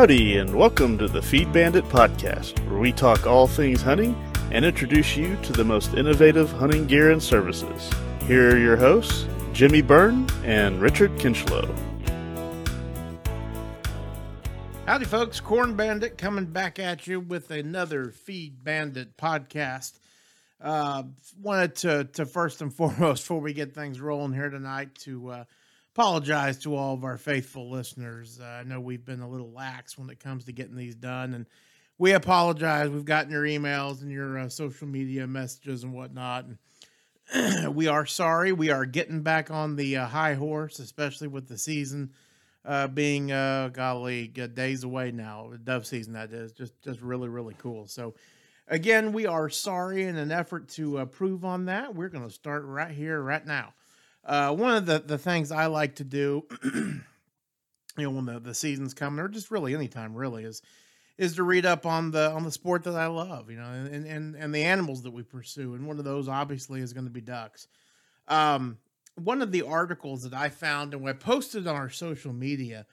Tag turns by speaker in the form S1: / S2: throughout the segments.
S1: Howdy, and welcome to the Feed Bandit podcast, where we talk all things hunting and introduce you to the most innovative hunting gear and services. Here are your hosts, Jimmy Byrne and Richard Kinchlow.
S2: Howdy, folks. Corn Bandit coming back at you with another Feed Bandit podcast. Uh, wanted to, to first and foremost, before we get things rolling here tonight, to uh, apologize to all of our faithful listeners. Uh, I know we've been a little lax when it comes to getting these done, and we apologize. We've gotten your emails and your uh, social media messages and whatnot. And we are sorry. We are getting back on the uh, high horse, especially with the season uh, being uh, golly days away now. Dove season that is just just really really cool. So again, we are sorry in an effort to prove on that. We're going to start right here, right now. Uh, one of the, the things I like to do, you know, when the, the season's coming, or just really anytime, really, is is to read up on the on the sport that I love, you know, and and and the animals that we pursue. And one of those, obviously, is going to be ducks. Um, one of the articles that I found and I posted on our social media,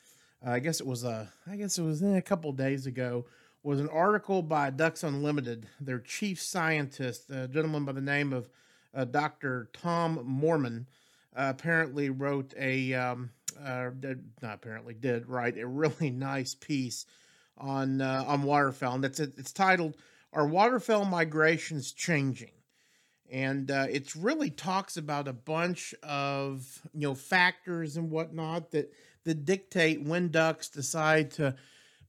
S2: uh, I guess it was a, I guess it was a couple days ago, was an article by Ducks Unlimited, their chief scientist, a gentleman by the name of uh, Dr. Tom Moorman apparently wrote a um, uh, not apparently did write a really nice piece on uh, on waterfowl, and it's it's titled "Are Waterfowl Migrations Changing?" and uh, it really talks about a bunch of you know factors and whatnot that that dictate when ducks decide to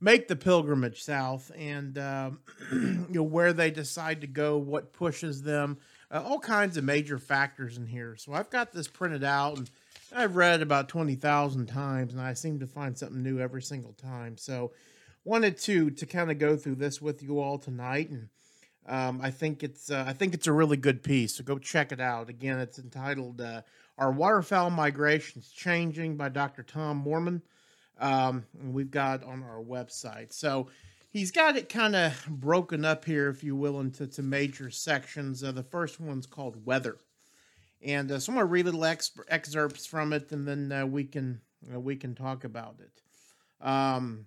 S2: make the pilgrimage south, and uh, you know where they decide to go, what pushes them, uh, all kinds of major factors in here. So I've got this printed out and I've read about 20,000 times and I seem to find something new every single time. So wanted to to kind of go through this with you all tonight and um, I think it's uh, I think it's a really good piece. So go check it out. Again, it's entitled uh, "Are Waterfowl Migrations Changing?" by Dr. Tom Moorman. Um, we've got on our website. So he's got it kind of broken up here, if you will, into to major sections. Uh, the first one's called weather, and uh, so I'm gonna read little ex- excerpts from it, and then uh, we can we can talk about it. Um,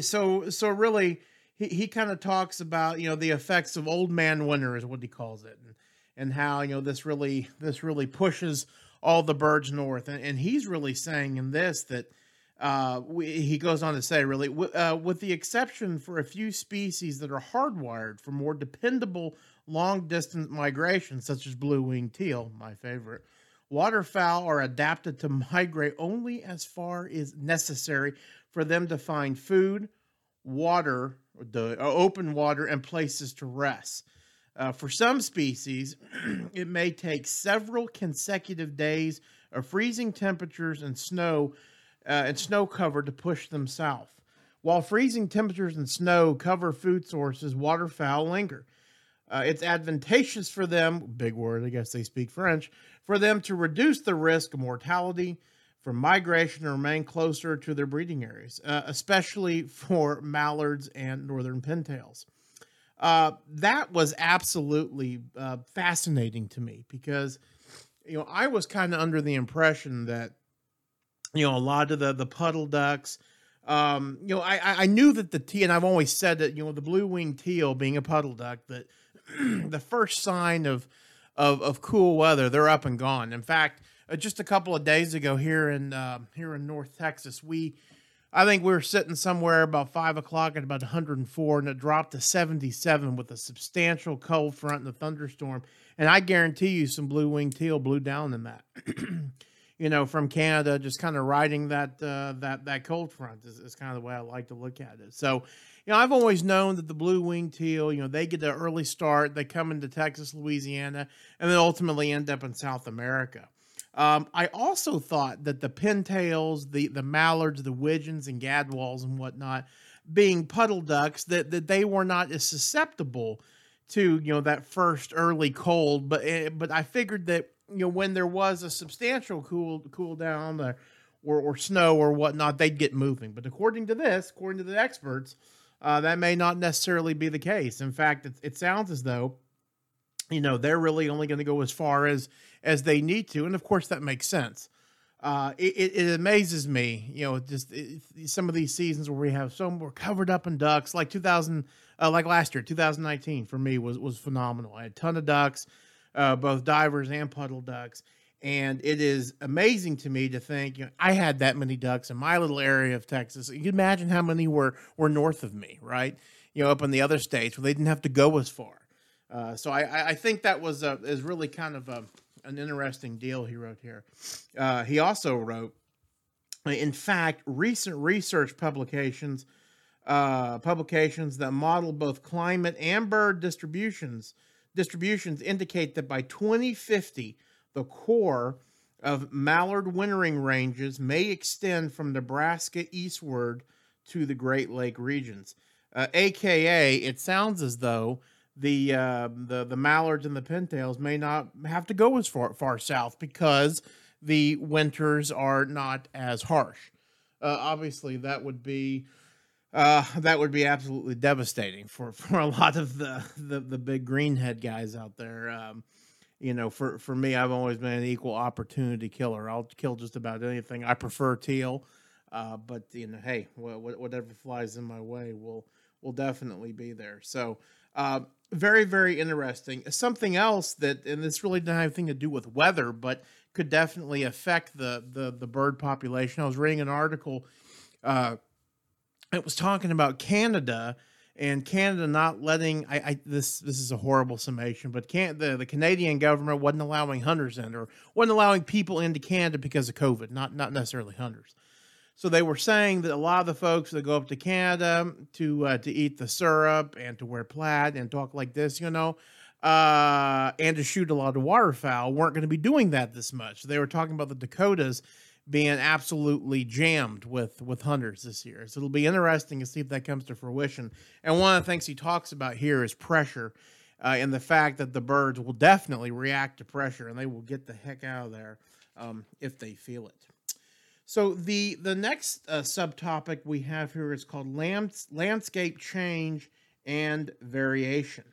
S2: so so really, he, he kind of talks about you know the effects of old man winter is what he calls it, and and how you know this really this really pushes all the birds north, and, and he's really saying in this that uh, we, he goes on to say, really, w- uh, with the exception for a few species that are hardwired for more dependable long distance migration, such as blue winged teal, my favorite, waterfowl are adapted to migrate only as far as necessary for them to find food, water, the uh, open water, and places to rest. Uh, for some species, it may take several consecutive days of freezing temperatures and snow uh, and snow cover to push them south. While freezing temperatures and snow cover food sources, waterfowl linger. Uh, it's advantageous for them, big word, I guess they speak French, for them to reduce the risk of mortality from migration and remain closer to their breeding areas, uh, especially for mallards and northern pintails. Uh, that was absolutely uh, fascinating to me because, you know, I was kind of under the impression that you know, a lot of the the puddle ducks. Um, you know, I I knew that the teal, and I've always said that you know the blue winged teal being a puddle duck, that the first sign of of of cool weather, they're up and gone. In fact, uh, just a couple of days ago here in uh, here in North Texas, we I think we were sitting somewhere about five o'clock at about 104, and it dropped to 77 with a substantial cold front and a thunderstorm. And I guarantee you, some blue winged teal blew down in that. you know, from Canada, just kind of riding that uh, that that cold front is, is kind of the way I like to look at it. So, you know, I've always known that the blue winged teal, you know, they get an early start, they come into Texas, Louisiana, and then ultimately end up in South America. Um, I also thought that the pintails, the the mallards, the widgeons, and gadwalls and whatnot, being puddle ducks, that that they were not as susceptible to you know that first early cold. But eh, but I figured that you know when there was a substantial cool cool down or, or, or snow or whatnot, they'd get moving. But according to this, according to the experts, uh, that may not necessarily be the case. In fact, it, it sounds as though you know they're really only going to go as far as as they need to, and of course that makes sense. uh, it, it, amazes me, you know, just it, some of these seasons where we have so we're covered up in ducks, like 2000, uh, like last year, 2019 for me was was phenomenal. I had a ton of ducks, uh, both divers and puddle ducks, and it is amazing to me to think you know, I had that many ducks in my little area of Texas. You can imagine how many were were north of me, right? You know, up in the other states where they didn't have to go as far. Uh, so I, I think that was a, is really kind of a, an interesting deal he wrote here. Uh, he also wrote, in fact, recent research publications uh, publications that model both climate and bird distributions distributions indicate that by 2050 the core of mallard wintering ranges may extend from Nebraska eastward to the Great Lake regions. Uh, AKA, it sounds as though the uh, the the mallards and the pintails may not have to go as far far south because the winters are not as harsh. Uh, obviously, that would be uh, that would be absolutely devastating for, for a lot of the, the, the big greenhead guys out there. Um, you know, for, for me, I've always been an equal opportunity killer. I'll kill just about anything. I prefer teal, uh, but you know, hey, whatever flies in my way will will definitely be there. So, uh, very very interesting. Something else that, and this really doesn't have anything to do with weather, but could definitely affect the the the bird population. I was reading an article. Uh, it was talking about Canada and Canada not letting I, I, this this is a horrible summation, but can the, the Canadian government wasn't allowing hunters in or wasn't allowing people into Canada because of COVID, not not necessarily hunters. So they were saying that a lot of the folks that go up to Canada to uh, to eat the syrup and to wear plaid and talk like this, you know, uh, and to shoot a lot of waterfowl weren't going to be doing that this much. They were talking about the Dakotas being absolutely jammed with with hunters this year. So it'll be interesting to see if that comes to fruition. And one of the things he talks about here is pressure, uh, and the fact that the birds will definitely react to pressure and they will get the heck out of there um, if they feel it. So the the next uh, subtopic we have here is called lands, landscape change and variation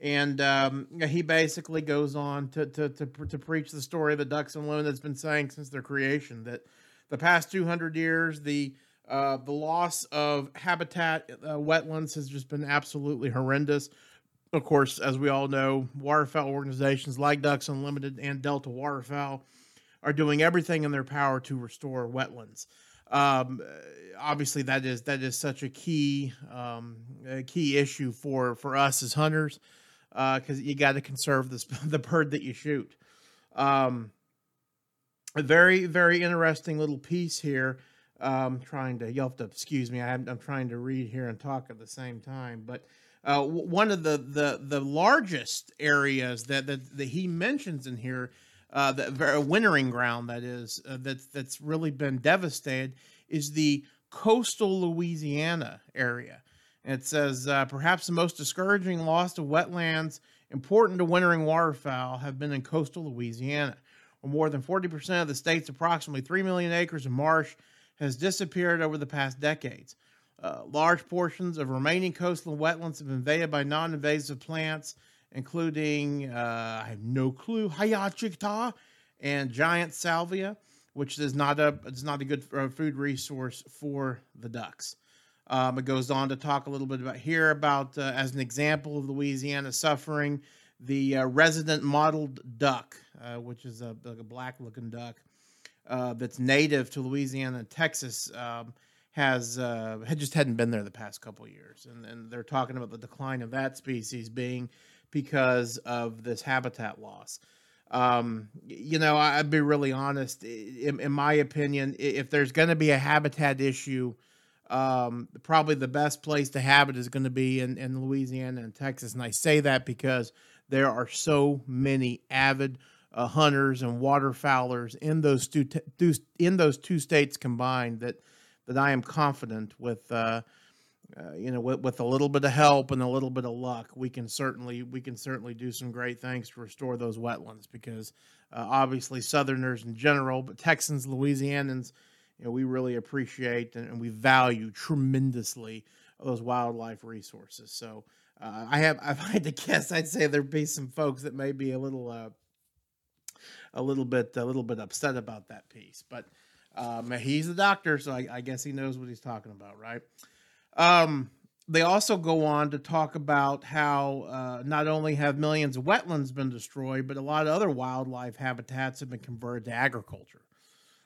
S2: and um, he basically goes on to, to, to, to, preach the story of the ducks and loon that's been saying since their creation that the past 200 years the uh, the loss of habitat uh, wetlands has just been absolutely horrendous. Of course as we all know waterfowl organizations like ducks unlimited and delta waterfowl are doing everything in their power to restore wetlands. Um, obviously that is that is such a key um, a key issue for for us as hunters because uh, you got to conserve this, the bird that you shoot. Um, a very very interesting little piece here. Um, trying to you'll have to excuse me. I'm, I'm trying to read here and talk at the same time, but. Uh, one of the, the, the largest areas that, that, that he mentions in here, uh, the wintering ground that is uh, that's that's really been devastated, is the coastal Louisiana area. It says uh, perhaps the most discouraging loss of wetlands important to wintering waterfowl have been in coastal Louisiana, where more than 40% of the state's approximately 3 million acres of marsh has disappeared over the past decades. Uh, large portions of remaining coastal wetlands have been invaded by non invasive plants, including, uh, I have no clue, Hyacintha and giant salvia, which is not a, is not a good uh, food resource for the ducks. Um, it goes on to talk a little bit about here about, uh, as an example of Louisiana suffering, the uh, resident mottled duck, uh, which is a, like a black looking duck uh, that's native to Louisiana and Texas, um, has uh, had just hadn't been there the past couple years, and, and they're talking about the decline of that species being because of this habitat loss. Um, you know, I'd be really honest. In, in my opinion, if there's going to be a habitat issue um, probably the best place to have it is going to be in, in Louisiana and Texas. And I say that because there are so many avid uh, hunters and waterfowlers in those two, t- in those two states combined that that I am confident with uh, uh, you know with, with a little bit of help and a little bit of luck we can certainly we can certainly do some great things to restore those wetlands because uh, obviously Southerners in general, but Texans, Louisianans you know, we really appreciate and, we value tremendously those wildlife resources. So uh, I have, I've had to guess, I'd say there'd be some folks that may be a little, uh, a little bit a little bit upset about that piece. But um, he's a doctor, so I, I, guess he knows what he's talking about, right? Um, they also go on to talk about how uh, not only have millions of wetlands been destroyed, but a lot of other wildlife habitats have been converted to agriculture.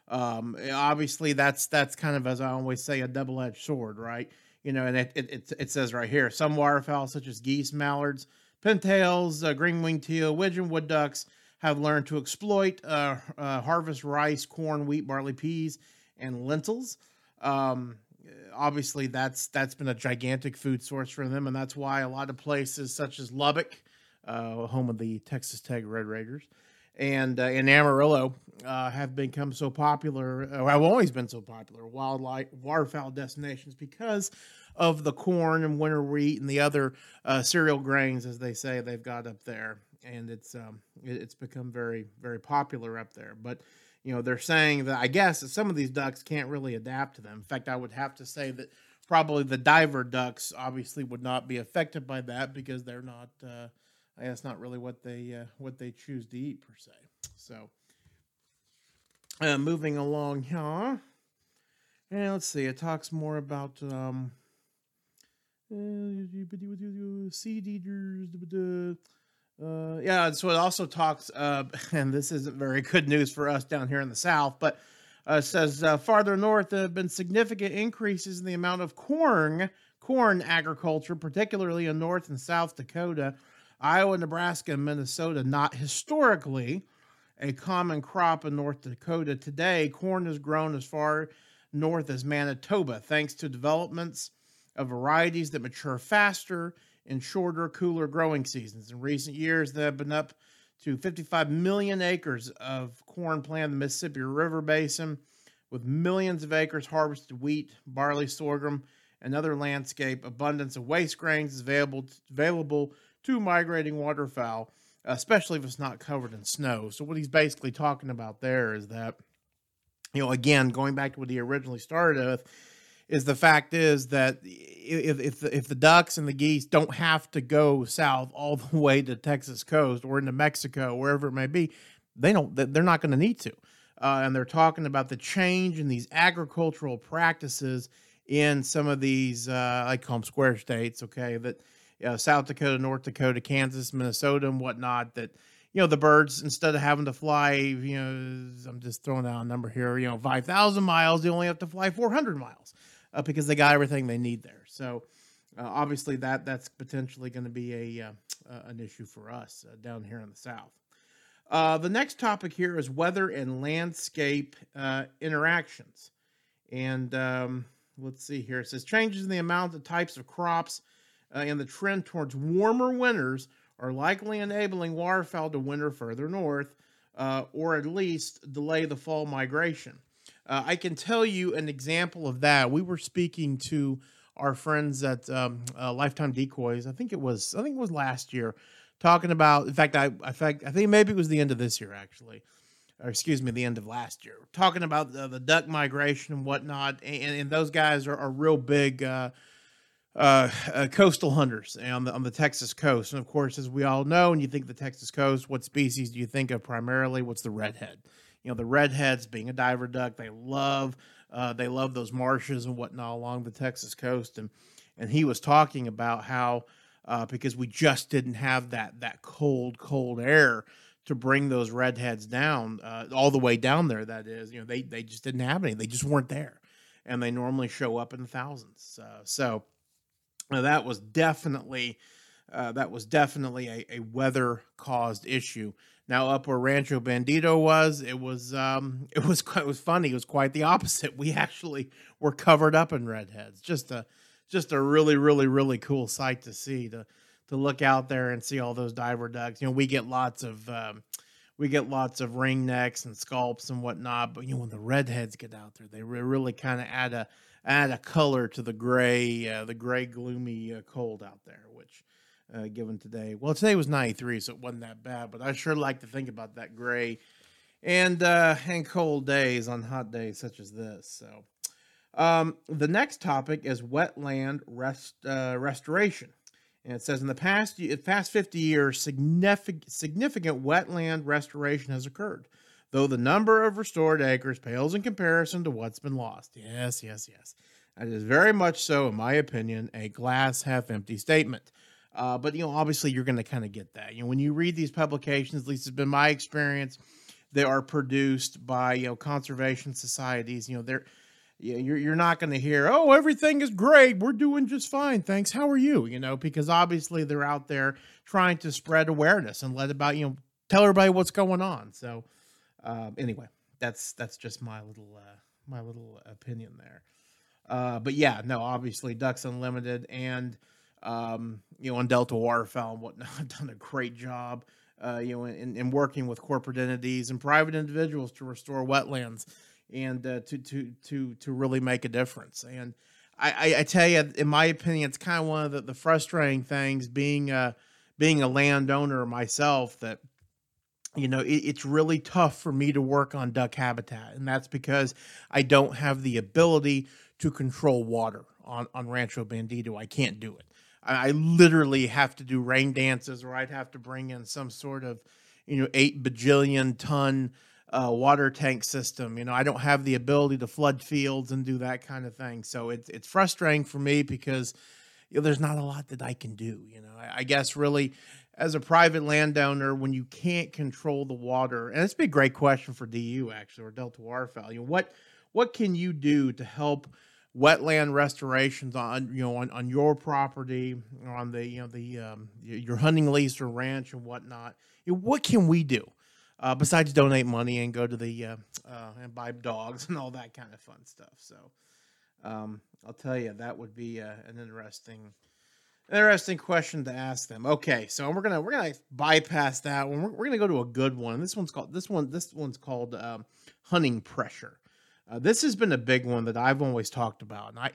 S2: Um, obviously, that's that's kind of as I always say a double edged sword, right? You know, and it, it, it, says right here some waterfowl such as geese, mallards, pintails, uh, green winged teal, widgeon, wood ducks have learned to exploit uh, uh, harvest rice, corn, wheat, barley, peas, and lentils. Um, obviously, that's that's been a gigantic food source for them, and that's why a lot of places such as Lubbock, uh, home of the Texas Tech Red Raiders, and uh, in Amarillo uh, have become so popular, or have always been so popular, wildlife waterfowl destinations because of the corn and winter wheat and the other uh, cereal grains, as they say, they've got up there and it's um, it's become very very popular up there. But you know they're saying that I guess that some of these ducks can't really adapt to them. In fact, I would have to say that probably the diver ducks obviously would not be affected by that because they're not. Uh, I guess not really what they uh, what they choose to eat per se. So uh, moving along here, and let's see. It talks more about. Um, seed eaters, uh, yeah, so it also talks, uh, and this isn't very good news for us down here in the South, but uh, says uh, farther north there have been significant increases in the amount of corn, corn agriculture, particularly in North and South Dakota, Iowa, Nebraska, and Minnesota. Not historically a common crop in North Dakota. Today, corn is grown as far north as Manitoba, thanks to developments of varieties that mature faster in shorter, cooler growing seasons. In recent years, there have been up to 55 million acres of corn planted in the Mississippi River Basin, with millions of acres harvested wheat, barley, sorghum, and other landscape. Abundance of waste grains is available available to migrating waterfowl, especially if it's not covered in snow. So what he's basically talking about there is that, you know, again, going back to what he originally started with, is the fact is that if if the, if the ducks and the geese don't have to go south all the way to Texas coast or into Mexico, wherever it may be, they don't. They're not going to need to. Uh, and they're talking about the change in these agricultural practices in some of these uh, I call them square states. Okay, that uh, South Dakota, North Dakota, Kansas, Minnesota, and whatnot. That you know the birds instead of having to fly, you know, I'm just throwing out a number here. You know, five thousand miles, they only have to fly four hundred miles uh, because they got everything they need there. So uh, obviously that that's potentially going to be a uh, uh, an issue for us uh, down here in the south. Uh, the next topic here is weather and landscape interactions, and um, let's see here. It says changes in the amount of types of crops and the trend towards warmer winters are likely enabling waterfowl to winter further north, or at least delay the fall migration. Uh, I can tell you an example of that. We were speaking to our friends at um, uh, Lifetime Decoys. I think it was. I think it was last year, talking about. In fact, I, in fact, I think maybe it was the end of this year actually, or excuse me, the end of last year. Talking about the, the duck migration and whatnot, and, and those guys are, are real big. Uh, uh, uh, coastal hunters on the on the Texas coast, and of course, as we all know, and you think the Texas coast, what species do you think of primarily? What's the redhead? you know the redheads being a diver duck they love uh, they love those marshes and whatnot along the texas coast. And and he was talking about how uh, because we just didn't have that that cold cold air to bring those redheads down uh, all the way down there that is you know they they just didn't have any. They just weren't there. And they normally show up in thousands. Uh, so uh, that was definitely uh, that was definitely a, a weather caused issue now up where Rancho Bandito was, it was um, it was it was funny. It was quite the opposite. We actually were covered up in redheads. Just a just a really really really cool sight to see to to look out there and see all those diver ducks. You know, we get lots of um, we get lots of ringnecks and scaups and whatnot, but you know when the redheads get out there, they really kind of add a add a color to the gray uh, the gray gloomy uh, cold out there, which uh, given today. Well, today was 93, so it wasn't that bad, but I sure like to think about that gray and uh, and cold days on hot days such as this. So, um, the next topic is wetland rest uh, restoration, And it says in the past past 50 years, significant significant wetland restoration has occurred, though the number of restored acres pales in comparison to what's been lost. Yes, yes, yes. That is very much so, in my opinion, a glass half empty statement. Uh, but you know, obviously, you're going to kind of get that. You know, when you read these publications, at least it's been my experience, they are produced by you know conservation societies. You know, they're you're you're not going to hear, oh, everything is great, we're doing just fine, thanks. How are you? You know, because obviously they're out there trying to spread awareness and let about you know tell everybody what's going on. So, uh, anyway, that's that's just my little uh, my little opinion there. Uh, but yeah, no, obviously Ducks Unlimited and um, you know, on Delta Waterfowl and whatnot, have done a great job. Uh, you know, in, in working with corporate entities and private individuals to restore wetlands and uh, to to to to really make a difference. And I, I, I, tell you, in my opinion, it's kind of one of the, the frustrating things being a being a landowner myself that you know it, it's really tough for me to work on duck habitat, and that's because I don't have the ability to control water on on Rancho Bandito. I can't do it. I, I literally have to do rain dances, or I'd have to bring in some sort of you know eight bajillion ton uh, water tank system. You know, I don't have the ability to flood fields and do that kind of thing. So it's it's frustrating for me because you know, there's not a lot that I can do. You know, I, I guess really as a private landowner, when you can't control the water, and it's been a great question for DU actually or Delta Waterfowl. You know, what what can you do to help wetland restorations on you know on, on your property on the you know the um, your hunting lease or ranch and whatnot? You know, what can we do? uh, besides donate money and go to the uh, uh, and buy dogs and all that kind of fun stuff. So um, I'll tell you that would be uh, an interesting interesting question to ask them. Okay, so we're gonna we're gonna bypass that one. We're, we're gonna go to a good one. This one's called this one this one's called um, hunting pressure. Uh, this has been a big one that I've always talked about, and I.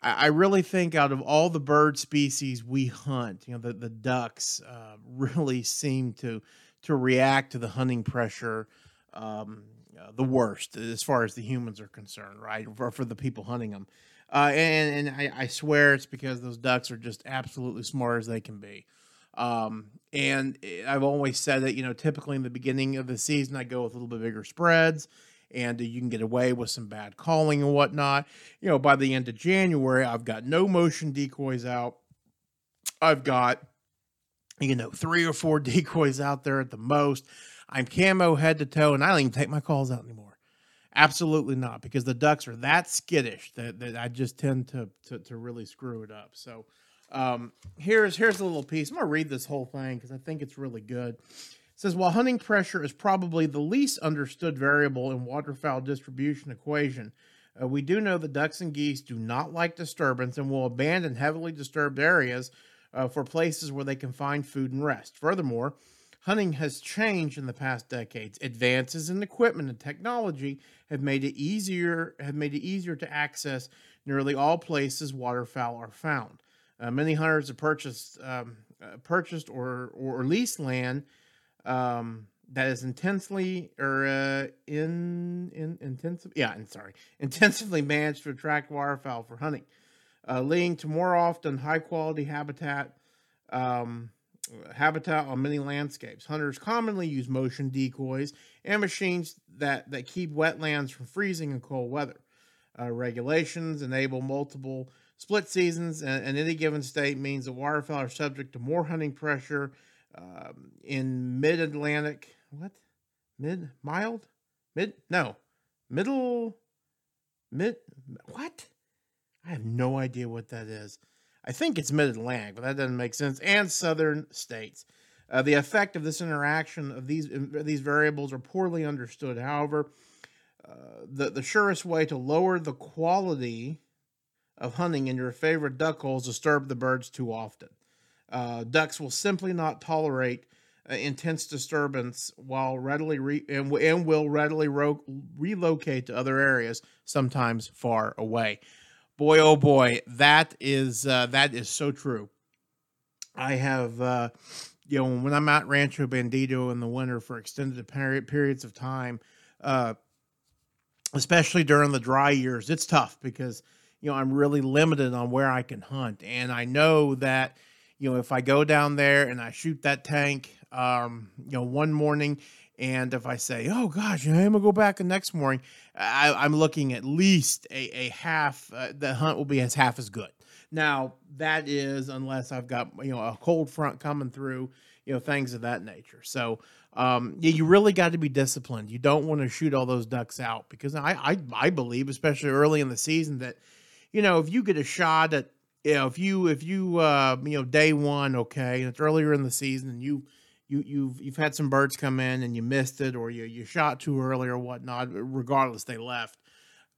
S2: I really think out of all the bird species we hunt, you know, the, the ducks uh, really seem to to react to the hunting pressure um, uh, the worst as far as the humans are concerned, right? For, for the people hunting them. Uh, and, and I, I, swear it's because those ducks are just absolutely smart as they can be. Um, and I've always said that, you know, typically in the beginning of the season, I go with a little bit bigger spreads and you can get away with some bad calling and whatnot. You know, by the end of January, I've got no motion decoys out. I've got you know, three or four decoys out there at the most. I'm camo head to toe, and I don't even take my calls out anymore. Absolutely not, because the ducks are that skittish that, that I just tend to, to, to really screw it up. So um, here's here's a little piece. I'm gonna read this whole thing because I think it's really good. It says while hunting pressure is probably the least understood variable in waterfowl distribution equation, uh, we do know that ducks and geese do not like disturbance and will abandon heavily disturbed areas uh, for places where they can find food and rest. Furthermore, hunting has changed in the past decades. Advances in equipment and technology have made it easier have made it easier to access nearly all places waterfowl are found. Uh, many hunters have purchased um, uh, purchased or or leased land um, that is intensely or uh, in in intensive yeah, I'm sorry, intensively managed to attract waterfowl for hunting uh, leading to more often high quality habitat um, habitat on many landscapes. Hunters commonly use motion decoys and machines that, that keep wetlands from freezing in cold weather. Uh, regulations enable multiple split seasons, and, and, any given state means that waterfowl are subject to more hunting pressure um, in mid Atlantic. What? Mid? Mild? Mid? No. Middle? Mid? What? I have no idea what that is. I think it's mid Atlantic, but that doesn't make sense. And southern states. Uh, the effect of this interaction of these these variables are poorly understood. However, uh, the the surest way to lower the quality of hunting in your favorite duck holes disturb the birds too often. Uh, ducks will simply not tolerate uh, intense disturbance while readily re- and, and will readily ro- relocate to other areas, sometimes far away boy oh boy that is uh, that is so true. I have uh, you know when i'm at rancho bandito in the winter for extended periods of time uh, especially during the dry years it's tough because you know i'm really limited on where i can hunt. And i know that you know, if I go down there and I shoot that tank, um, you know, one morning, and if I say, oh gosh, I'm gonna go back the next morning, I, am looking at least a, a half. Uh, the hunt will be as half as good. Now that is unless I've got you know a cold front coming through, you know things of that nature. So um, yeah, you really got to be disciplined. You don't want to shoot all those ducks out because I, I I believe, especially early in the season, that you know if you get a shot at you know if you if you uh, you know day one, okay, and it's earlier in the season, and you you you've you've had some birds come in and you missed it, or you you shot too early or whatnot. Regardless, they left.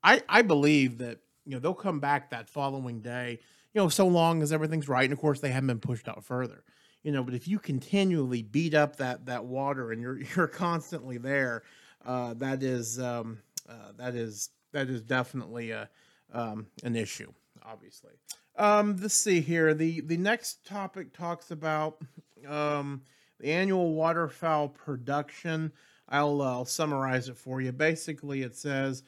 S2: I I believe that you know they'll come back that following day. You know, so long as everything's right, and of course they haven't been pushed out further you know but if you continually beat up that that water and you're you're constantly there uh, that is um, uh, that is that is definitely a um, an issue obviously um, let's see here the the next topic talks about um, the annual waterfowl production I'll, uh, I'll summarize it for you basically it says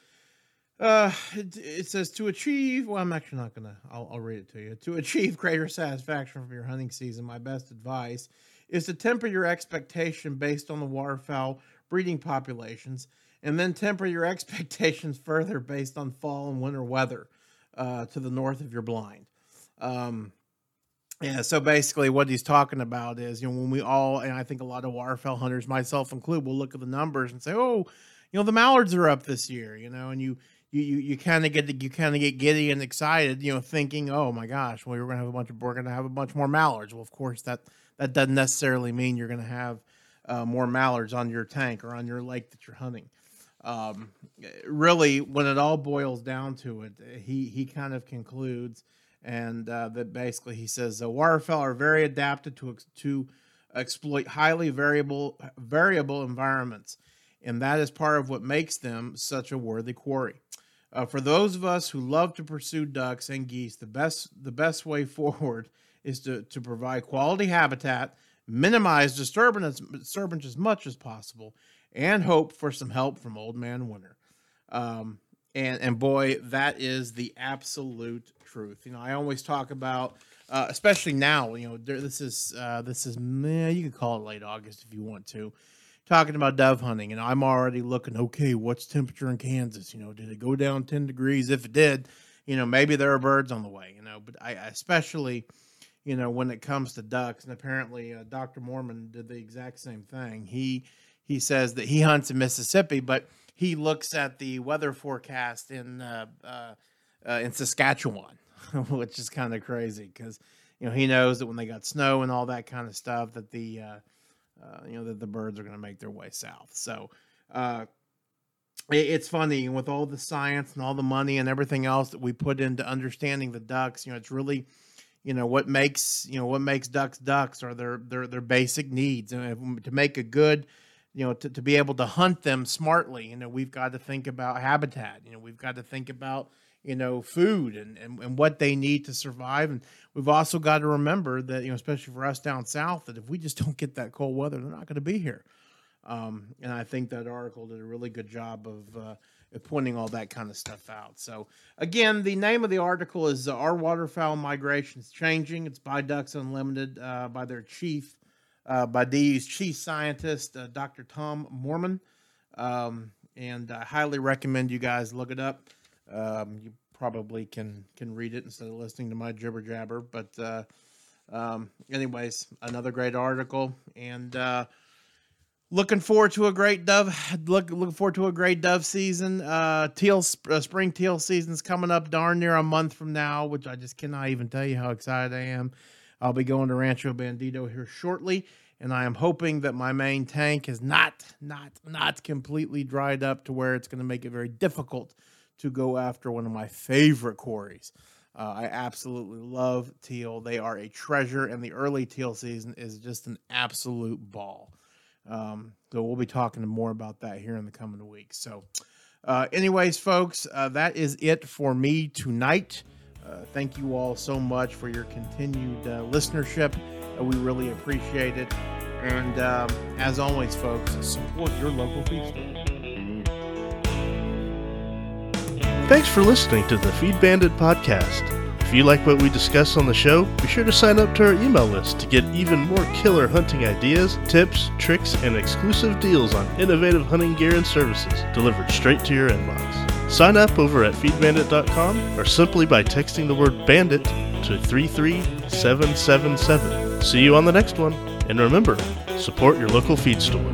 S2: uh, it, it, says to achieve. Well, I'm actually not gonna. I'll, I'll read it to you. To achieve greater satisfaction from your hunting season, my best advice is to temper your expectation based on the waterfowl breeding populations, and then temper your expectations further based on fall and winter weather uh, to the north of your blind. Um, yeah, so basically, what he's talking about is, you know, when we all, and I think a lot of waterfowl hunters, myself included, will look at the numbers and say, "Oh, you know, the mallards are up this year," you know, and you you you, you kind of get you kind of get giddy and excited, you know, thinking, "Oh my gosh, well, we're gonna have a bunch of we're gonna have a bunch more mallards." Well, of course that that doesn't necessarily mean you're gonna have uh, more mallards on your tank or on your lake that you're hunting. Um, really, when it all boils down to it, he he kind of concludes, and uh, that basically he says the waterfowl are very adapted to to exploit highly variable variable environments, and that is part of what makes them such a worthy quarry. Uh, for those of us who love to pursue ducks and geese, the best the best way forward is to, to provide quality habitat, minimize disturbance, disturbance as much as possible, and hope for some help from Old Man Winter. Um, and and boy, that is the absolute truth. You know, I always talk about, uh, especially now. You know, this is uh, this is man, you could call it late August if you want to talking about dove hunting, and I'm already looking. Okay, what's temperature in Kansas? You know, did it go down ten degrees? If it did, you know, maybe there are birds on the way. You know, but I especially, you know, when it comes to ducks, and apparently uh, Dr. Moorman did the exact same thing. He he says that he hunts in Mississippi, but he looks at the weather forecast in uh, uh, uh in Saskatchewan, which is kind of crazy because you know he knows that when they got snow and all that kind of stuff that the uh, uh, you know that the birds are going to make their way south. So it, it's funny with all the science and all the money and everything else that we put into understanding the ducks. You know, it's really you know what makes you know what makes ducks ducks are their their their basic needs and to make a good you know to, to be able to hunt them smartly you know we've got to think about habitat you know we've got to think about you know, food and, and, and what they need to survive. And we've also got to remember that, you know, especially for us down south, that if we just don't get that cold weather, they're not going to be here. Um, and I think that article did a really good job of, uh, pointing all that kind of stuff out. So again, the name of the article is uh, "Our Waterfowl Migrations Changing." It's by Ducks Unlimited, uh, by their chief, uh, by DU's chief scientist, uh, Dr. Tom Moorman, um, and I highly recommend you guys look it up. Um, you probably can can read it instead of listening to my jibber jabber. But uh, um, anyways, another great article, and uh, looking forward to a great dove. Look, looking forward to a great dove season. Uh, teal uh, spring teal season's coming up darn near a month from now, which I just cannot even tell you how excited I am. I'll be going to Rancho Bandito here shortly and I am hoping that my main tank is not not not completely dried up to where it's going to make it very difficult to go after one of my favorite quarries. Uh, I absolutely love teal. They are a treasure, and the early teal season is just an absolute ball. Um, so we'll be talking more about that here in the coming weeks. So, uh, anyways, folks, uh, that is it for me tonight. Uh, thank you all so much for your continued uh, listenership. Uh, we really appreciate it. And um, as always, folks, support your local feed store.
S1: Thanks for listening to the Feed Bandit podcast. If you like what we discuss on the show, be sure to sign up to our email list to get even more killer hunting ideas, tips, tricks, and exclusive deals on innovative hunting gear and services delivered straight to your inbox. Sign up over at feedbandit.com or simply by texting the word bandit to 33777. See you on the next one, and remember, support your local feed store.